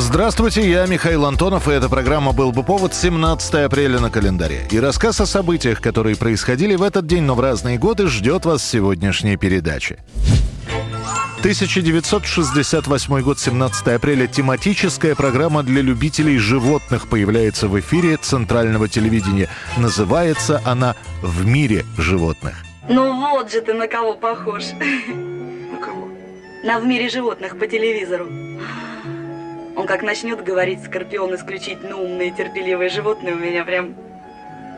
Здравствуйте, я Михаил Антонов, и эта программа «Был бы повод» 17 апреля на календаре. И рассказ о событиях, которые происходили в этот день, но в разные годы, ждет вас в сегодняшней передаче. 1968 год, 17 апреля. Тематическая программа для любителей животных появляется в эфире центрального телевидения. Называется она «В мире животных». Ну вот же ты на кого похож. На кого? На в мире животных по телевизору. Он как начнет говорить скорпион исключительно умные терпеливые животные, у меня прям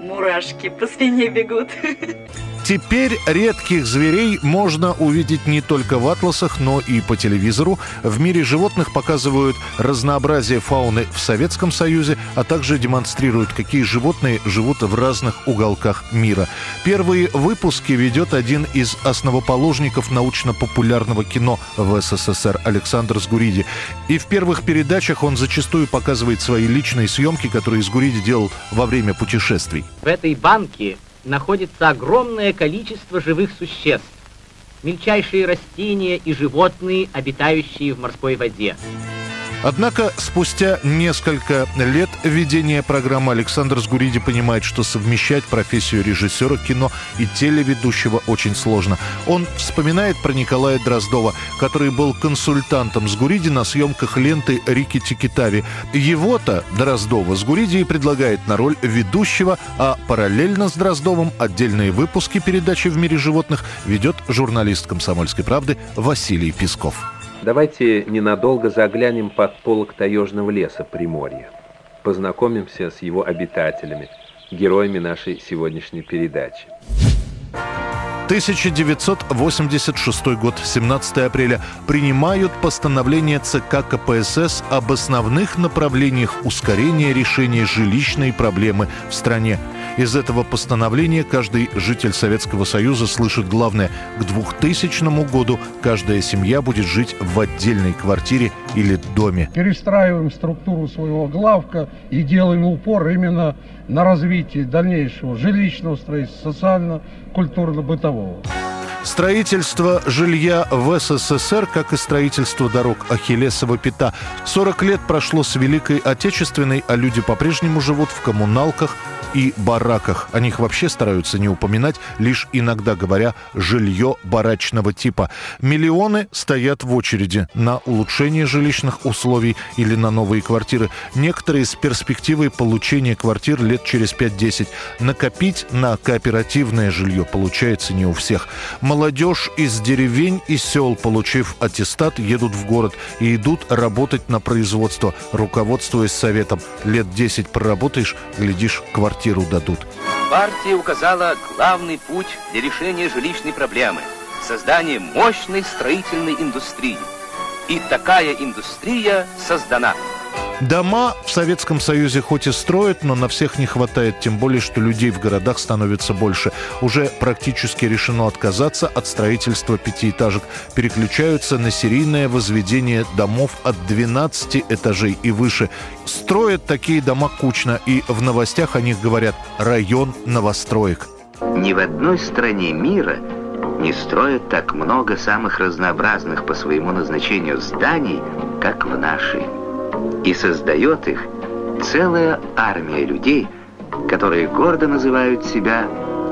мурашки по спине бегут. Теперь редких зверей можно увидеть не только в атласах, но и по телевизору. В мире животных показывают разнообразие фауны в Советском Союзе, а также демонстрируют, какие животные живут в разных уголках мира. Первые выпуски ведет один из основоположников научно-популярного кино в СССР Александр Сгуриди. И в первых передачах он зачастую показывает свои личные съемки, которые Сгуриди делал во время путешествий. В этой банке находится огромное количество живых существ, мельчайшие растения и животные, обитающие в морской воде. Однако спустя несколько лет ведения программы Александр Сгуриди понимает, что совмещать профессию режиссера кино и телеведущего очень сложно. Он вспоминает про Николая Дроздова, который был консультантом Сгуриди на съемках ленты Рики Тикитави. Его-то, Дроздова, Сгуриди и предлагает на роль ведущего, а параллельно с Дроздовым отдельные выпуски передачи «В мире животных» ведет журналист «Комсомольской правды» Василий Песков. Давайте ненадолго заглянем под полок таежного леса Приморья. Познакомимся с его обитателями, героями нашей сегодняшней передачи. 1986 год, 17 апреля, принимают постановление ЦК КПСС об основных направлениях ускорения решения жилищной проблемы в стране. Из этого постановления каждый житель Советского Союза слышит главное – к 2000 году каждая семья будет жить в отдельной квартире или доме. перестраиваем структуру своего главка и делаем упор именно на развитие дальнейшего жилищного строительства, социально-культурно-бытового. Строительство жилья в СССР, как и строительство дорог Ахиллесова пята. 40 лет прошло с Великой Отечественной, а люди по-прежнему живут в коммуналках и бараках. О них вообще стараются не упоминать, лишь иногда говоря «жилье барачного типа». Миллионы стоят в очереди на улучшение жилищных условий или на новые квартиры. Некоторые с перспективой получения квартир лет через 5-10. Накопить на кооперативное жилье получается не у всех. Молодежь из деревень и сел, получив аттестат, едут в город и идут работать на производство, руководствуясь советом. Лет 10 проработаешь, глядишь, квартиру дадут. Партия указала главный путь для решения жилищной проблемы – создание мощной строительной индустрии. И такая индустрия создана. Дома в Советском Союзе хоть и строят, но на всех не хватает, тем более, что людей в городах становится больше. Уже практически решено отказаться от строительства пятиэтажек. Переключаются на серийное возведение домов от 12 этажей и выше. Строят такие дома кучно, и в новостях о них говорят «район новостроек». Ни в одной стране мира не строят так много самых разнообразных по своему назначению зданий, как в нашей. И создает их целая армия людей, которые гордо называют себя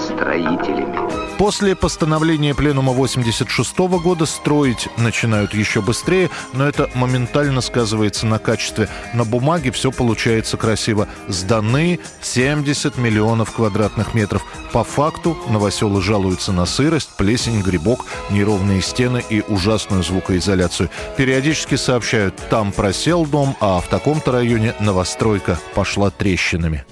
строителями. После постановления Пленума 86 года строить начинают еще быстрее, но это моментально сказывается на качестве. На бумаге все получается красиво. Сданы 70 миллионов квадратных метров. По факту новоселы жалуются на сырость, плесень, грибок, неровные стены и ужасную звукоизоляцию. Периодически сообщают, там просел дом, а в таком-то районе новостройка пошла трещинами.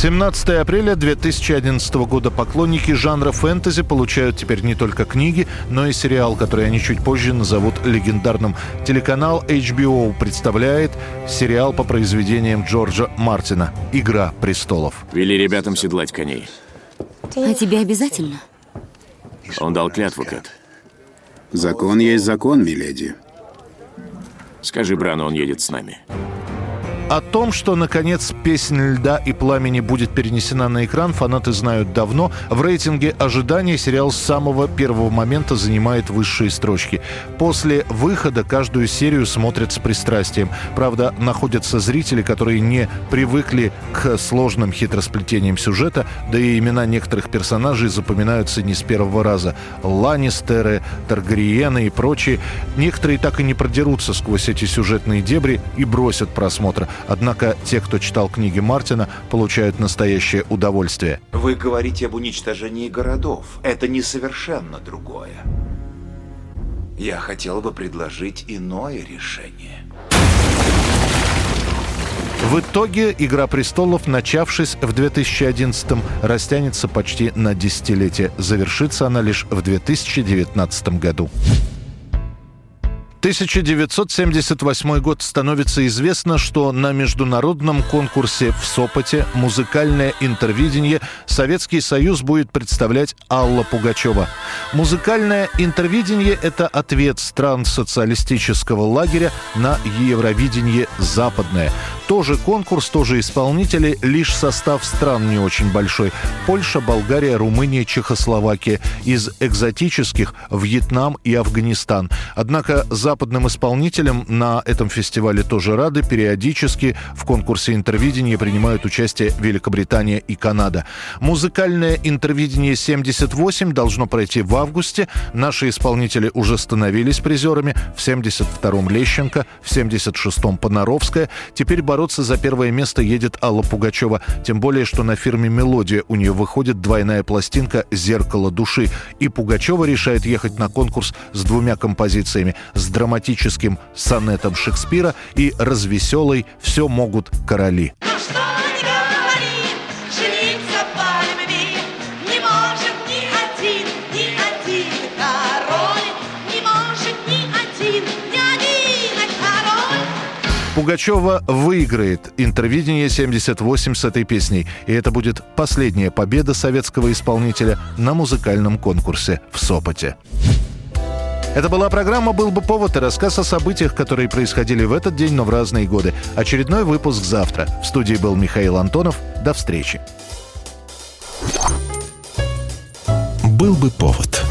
17 апреля 2011 года поклонники жанра фэнтези получают теперь не только книги, но и сериал, который они чуть позже назовут легендарным. Телеканал HBO представляет сериал по произведениям Джорджа Мартина «Игра престолов». Вели ребятам седлать коней. А тебе обязательно? Он дал клятву, Кэт. Закон есть закон, миледи. Скажи Брану, он едет с нами. О том, что, наконец, «Песнь льда и пламени» будет перенесена на экран, фанаты знают давно. В рейтинге ожидания сериал с самого первого момента занимает высшие строчки. После выхода каждую серию смотрят с пристрастием. Правда, находятся зрители, которые не привыкли к сложным хитросплетениям сюжета, да и имена некоторых персонажей запоминаются не с первого раза. Ланнистеры, Таргариены и прочие. Некоторые так и не продерутся сквозь эти сюжетные дебри и бросят просмотр. Однако те, кто читал книги Мартина, получают настоящее удовольствие. Вы говорите об уничтожении городов. Это несовершенно другое. Я хотел бы предложить иное решение. В итоге «Игра престолов», начавшись в 2011-м, растянется почти на десятилетие. Завершится она лишь в 2019 году. 1978 год становится известно, что на международном конкурсе в Сопоте «Музыкальное интервидение» Советский Союз будет представлять Алла Пугачева. Музыкальное интервидение – это ответ стран социалистического лагеря на Евровидение западное. Тоже конкурс, тоже исполнители, лишь состав стран не очень большой. Польша, Болгария, Румыния, Чехословакия. Из экзотических – Вьетнам и Афганистан. Однако за западным исполнителям на этом фестивале тоже рады. Периодически в конкурсе интервидения принимают участие Великобритания и Канада. Музыкальное интервидение 78 должно пройти в августе. Наши исполнители уже становились призерами. В 72-м Лещенко, в 76-м Понаровская. Теперь бороться за первое место едет Алла Пугачева. Тем более, что на фирме «Мелодия» у нее выходит двойная пластинка «Зеркало души». И Пугачева решает ехать на конкурс с двумя композициями. С драматическим сонетом Шекспира и развеселой «Все могут короли». Пугачева выиграет интервидение 78 с этой песней. И это будет последняя победа советского исполнителя на музыкальном конкурсе в Сопоте. Это была программа «Был бы повод» и рассказ о событиях, которые происходили в этот день, но в разные годы. Очередной выпуск завтра. В студии был Михаил Антонов. До встречи. «Был бы повод»